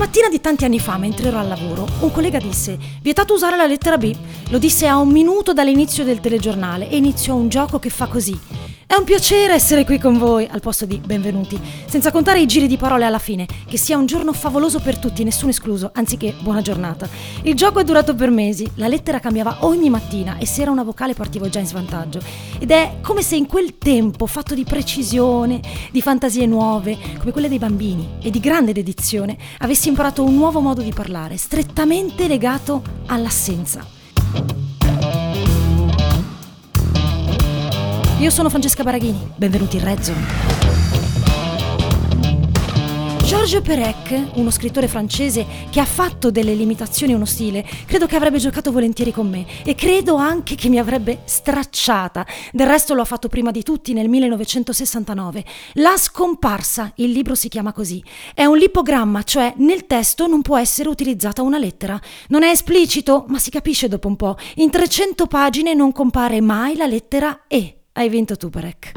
mattina di tanti anni fa, mentre ero al lavoro, un collega disse: Vietato usare la lettera B. Lo disse a un minuto dall'inizio del telegiornale e iniziò un gioco che fa così. È un piacere essere qui con voi, al posto di benvenuti, senza contare i giri di parole alla fine. Che sia un giorno favoloso per tutti, nessuno escluso, anziché buona giornata. Il gioco è durato per mesi, la lettera cambiava ogni mattina e se era una vocale partivo già in svantaggio. Ed è come se in quel tempo, fatto di precisione, di fantasie nuove, come quelle dei bambini, e di grande dedizione, avessi imparato un nuovo modo di parlare, strettamente legato all'assenza. Io sono Francesca Baraghini, benvenuti in Red Zone. Georges Perec, uno scrittore francese che ha fatto delle limitazioni uno stile, credo che avrebbe giocato volentieri con me e credo anche che mi avrebbe stracciata. Del resto lo ha fatto prima di tutti nel 1969. La scomparsa, il libro si chiama così. È un lipogramma, cioè nel testo non può essere utilizzata una lettera. Non è esplicito, ma si capisce dopo un po'. In 300 pagine non compare mai la lettera E. Hai vinto tu, Perec.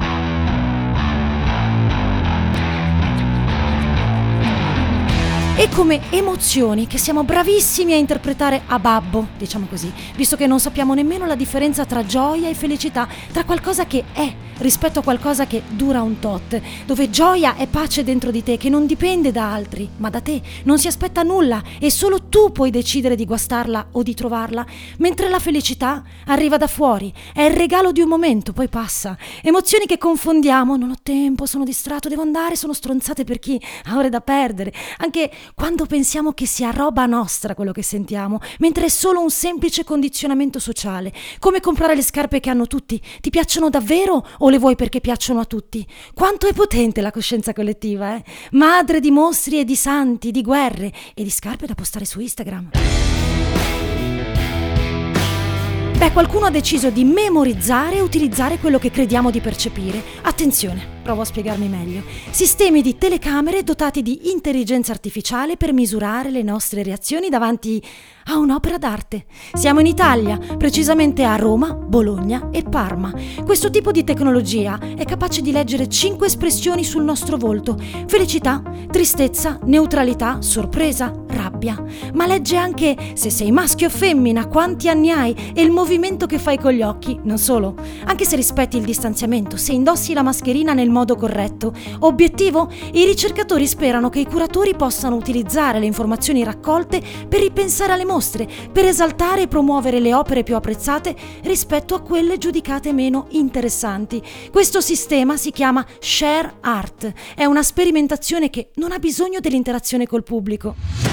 E come emozioni che siamo bravissimi a interpretare a babbo, diciamo così, visto che non sappiamo nemmeno la differenza tra gioia e felicità, tra qualcosa che è rispetto a qualcosa che dura un tot, dove gioia è pace dentro di te che non dipende da altri, ma da te, non si aspetta nulla e solo tu puoi decidere di guastarla o di trovarla, mentre la felicità arriva da fuori, è il regalo di un momento, poi passa. Emozioni che confondiamo, non ho tempo, sono distratto, devo andare, sono stronzate per chi ha ore da perdere, anche quando pensiamo che sia roba nostra quello che sentiamo, mentre è solo un semplice condizionamento sociale, come comprare le scarpe che hanno tutti, ti piacciono davvero o le vuoi perché piacciono a tutti? Quanto è potente la coscienza collettiva, eh? Madre di mostri e di santi, di guerre e di scarpe da postare su Instagram. Beh, qualcuno ha deciso di memorizzare e utilizzare quello che crediamo di percepire. Attenzione, provo a spiegarmi meglio. Sistemi di telecamere dotati di intelligenza artificiale per misurare le nostre reazioni davanti a un'opera d'arte. Siamo in Italia, precisamente a Roma, Bologna e Parma. Questo tipo di tecnologia è capace di leggere cinque espressioni sul nostro volto: felicità, tristezza, neutralità, sorpresa, rabbia. Ma legge anche se sei maschio o femmina, quanti anni hai e il movimento che fai con gli occhi. Non solo, anche se rispetti il distanziamento, se indossi la mascherina nel modo corretto. Obiettivo? I ricercatori sperano che i curatori possano utilizzare le informazioni raccolte per ripensare alle mostre, per esaltare e promuovere le opere più apprezzate rispetto a quelle giudicate meno interessanti. Questo sistema si chiama Share Art, è una sperimentazione che non ha bisogno dell'interazione col pubblico.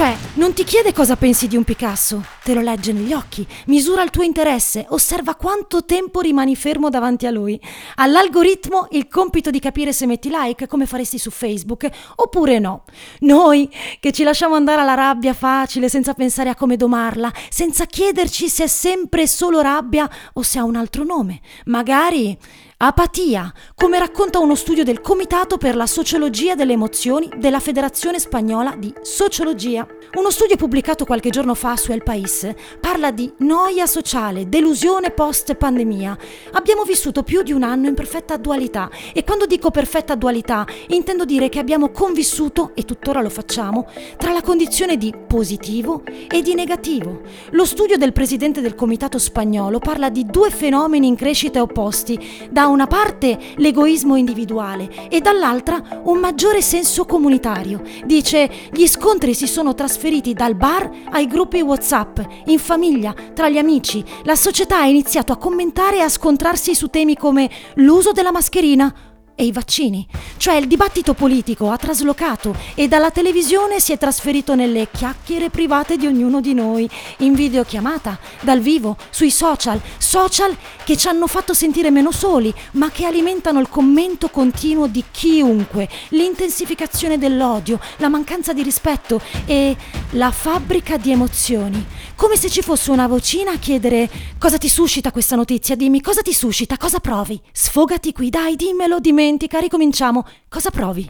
Cioè, non ti chiede cosa pensi di un Picasso, te lo legge negli occhi, misura il tuo interesse, osserva quanto tempo rimani fermo davanti a lui. All'algoritmo il compito di capire se metti like come faresti su Facebook oppure no. Noi che ci lasciamo andare alla rabbia facile senza pensare a come domarla, senza chiederci se è sempre solo rabbia o se ha un altro nome. Magari Apatia, come racconta uno studio del Comitato per la Sociologia delle Emozioni della Federazione Spagnola di Sociologia. Uno studio pubblicato qualche giorno fa su El País parla di noia sociale, delusione post-pandemia. Abbiamo vissuto più di un anno in perfetta dualità e quando dico perfetta dualità intendo dire che abbiamo convissuto, e tuttora lo facciamo, tra la condizione di positivo e di negativo. Lo studio del presidente del Comitato spagnolo parla di due fenomeni in crescita opposti, da una parte l'egoismo individuale e dall'altra un maggiore senso comunitario. Dice, gli scontri si sono trasferiti dal bar ai gruppi WhatsApp, in famiglia, tra gli amici. La società ha iniziato a commentare e a scontrarsi su temi come l'uso della mascherina e i vaccini. Cioè il dibattito politico ha traslocato e dalla televisione si è trasferito nelle chiacchiere private di ognuno di noi, in videochiamata, dal vivo, sui social, social che ci hanno fatto sentire meno soli, ma che alimentano il commento continuo di chiunque, l'intensificazione dell'odio, la mancanza di rispetto e la fabbrica di emozioni. Come se ci fosse una vocina a chiedere cosa ti suscita questa notizia, dimmi cosa ti suscita, cosa provi. Sfogati qui, dai, dimmelo, dimentica, ricominciamo. Cosa provi?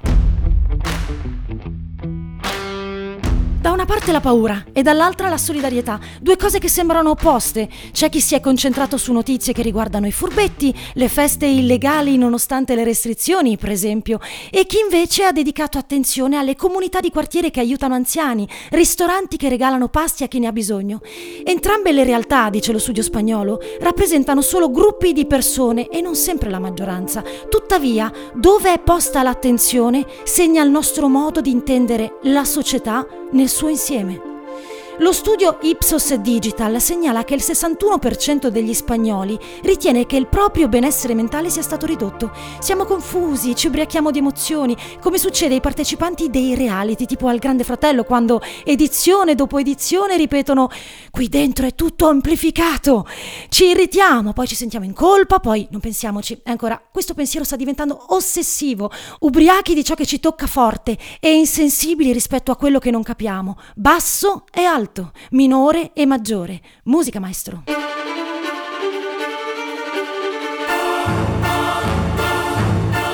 Una parte la paura e dall'altra la solidarietà, due cose che sembrano opposte. C'è chi si è concentrato su notizie che riguardano i furbetti, le feste illegali nonostante le restrizioni, per esempio, e chi invece ha dedicato attenzione alle comunità di quartiere che aiutano anziani, ristoranti che regalano pasti a chi ne ha bisogno. Entrambe le realtà, dice lo studio spagnolo, rappresentano solo gruppi di persone e non sempre la maggioranza. Tuttavia, dove è posta l'attenzione segna il nostro modo di intendere la società nel suo insieme. Lo studio Ipsos Digital segnala che il 61% degli spagnoli ritiene che il proprio benessere mentale sia stato ridotto. Siamo confusi, ci ubriachiamo di emozioni, come succede ai partecipanti dei reality, tipo al Grande Fratello, quando edizione dopo edizione ripetono qui dentro è tutto amplificato. Ci irritiamo, poi ci sentiamo in colpa, poi non pensiamoci. E ancora, questo pensiero sta diventando ossessivo, ubriachi di ciò che ci tocca forte e insensibili rispetto a quello che non capiamo, basso e alto alto, minore e maggiore. Musica, maestro.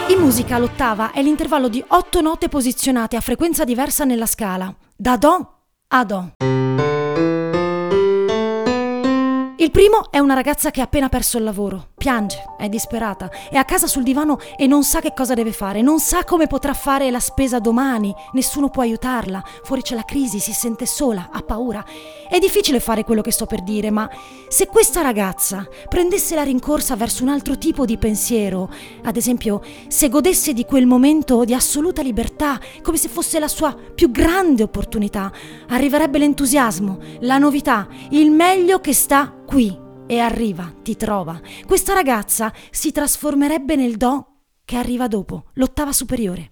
In musica l'ottava è l'intervallo di otto note posizionate a frequenza diversa nella scala, da Do a Do. Il primo è una ragazza che ha appena perso il lavoro, piange, è disperata, è a casa sul divano e non sa che cosa deve fare, non sa come potrà fare la spesa domani, nessuno può aiutarla, fuori c'è la crisi, si sente sola, ha paura. È difficile fare quello che sto per dire, ma se questa ragazza prendesse la rincorsa verso un altro tipo di pensiero, ad esempio se godesse di quel momento di assoluta libertà, come se fosse la sua più grande opportunità, arriverebbe l'entusiasmo, la novità, il meglio che sta qui e arriva, ti trova. Questa ragazza si trasformerebbe nel Do che arriva dopo, l'ottava superiore.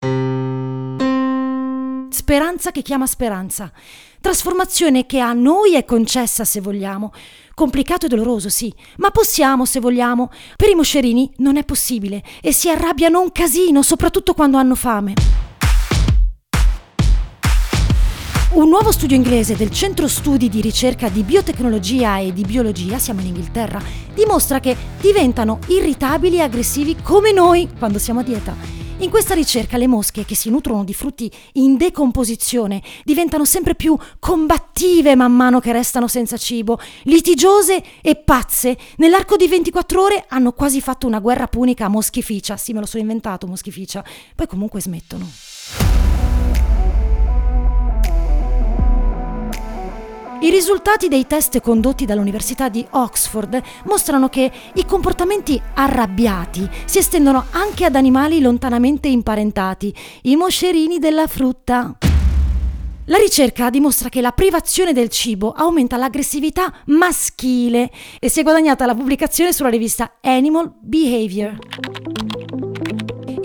Speranza che chiama speranza. Trasformazione che a noi è concessa se vogliamo. Complicato e doloroso, sì, ma possiamo se vogliamo. Per i moscerini non è possibile e si arrabbiano un casino, soprattutto quando hanno fame. Un nuovo studio inglese del Centro Studi di Ricerca di Biotecnologia e di Biologia, siamo in Inghilterra, dimostra che diventano irritabili e aggressivi come noi quando siamo a dieta. In questa ricerca le mosche che si nutrono di frutti in decomposizione diventano sempre più combattive man mano che restano senza cibo, litigiose e pazze. Nell'arco di 24 ore hanno quasi fatto una guerra punica a moschificia. Sì, me lo sono inventato, moschificia. Poi comunque smettono. I risultati dei test condotti dall'Università di Oxford mostrano che i comportamenti arrabbiati si estendono anche ad animali lontanamente imparentati, i moscerini della frutta. La ricerca dimostra che la privazione del cibo aumenta l'aggressività maschile e si è guadagnata la pubblicazione sulla rivista Animal Behavior.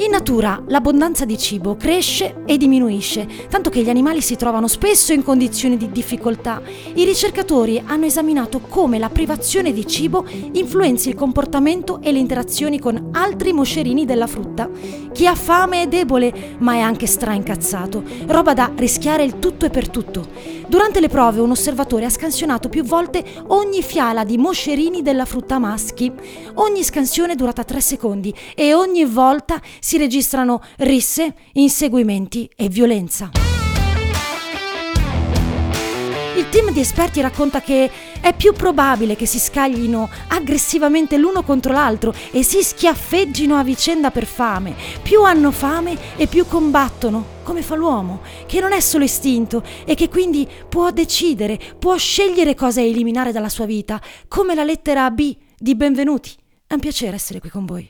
In natura l'abbondanza di cibo cresce e diminuisce, tanto che gli animali si trovano spesso in condizioni di difficoltà. I ricercatori hanno esaminato come la privazione di cibo influenzi il comportamento e le interazioni con altri moscerini della frutta. Chi ha fame è debole, ma è anche straincazzato, roba da rischiare il tutto e per tutto. Durante le prove un osservatore ha scansionato più volte ogni fiala di moscerini della frutta maschi. Ogni scansione è durata 3 secondi e ogni volta si registrano risse, inseguimenti e violenza. Il team di esperti racconta che è più probabile che si scaglino aggressivamente l'uno contro l'altro e si schiaffeggino a vicenda per fame. Più hanno fame e più combattono, come fa l'uomo, che non è solo istinto e che quindi può decidere, può scegliere cosa eliminare dalla sua vita, come la lettera B di benvenuti. È un piacere essere qui con voi.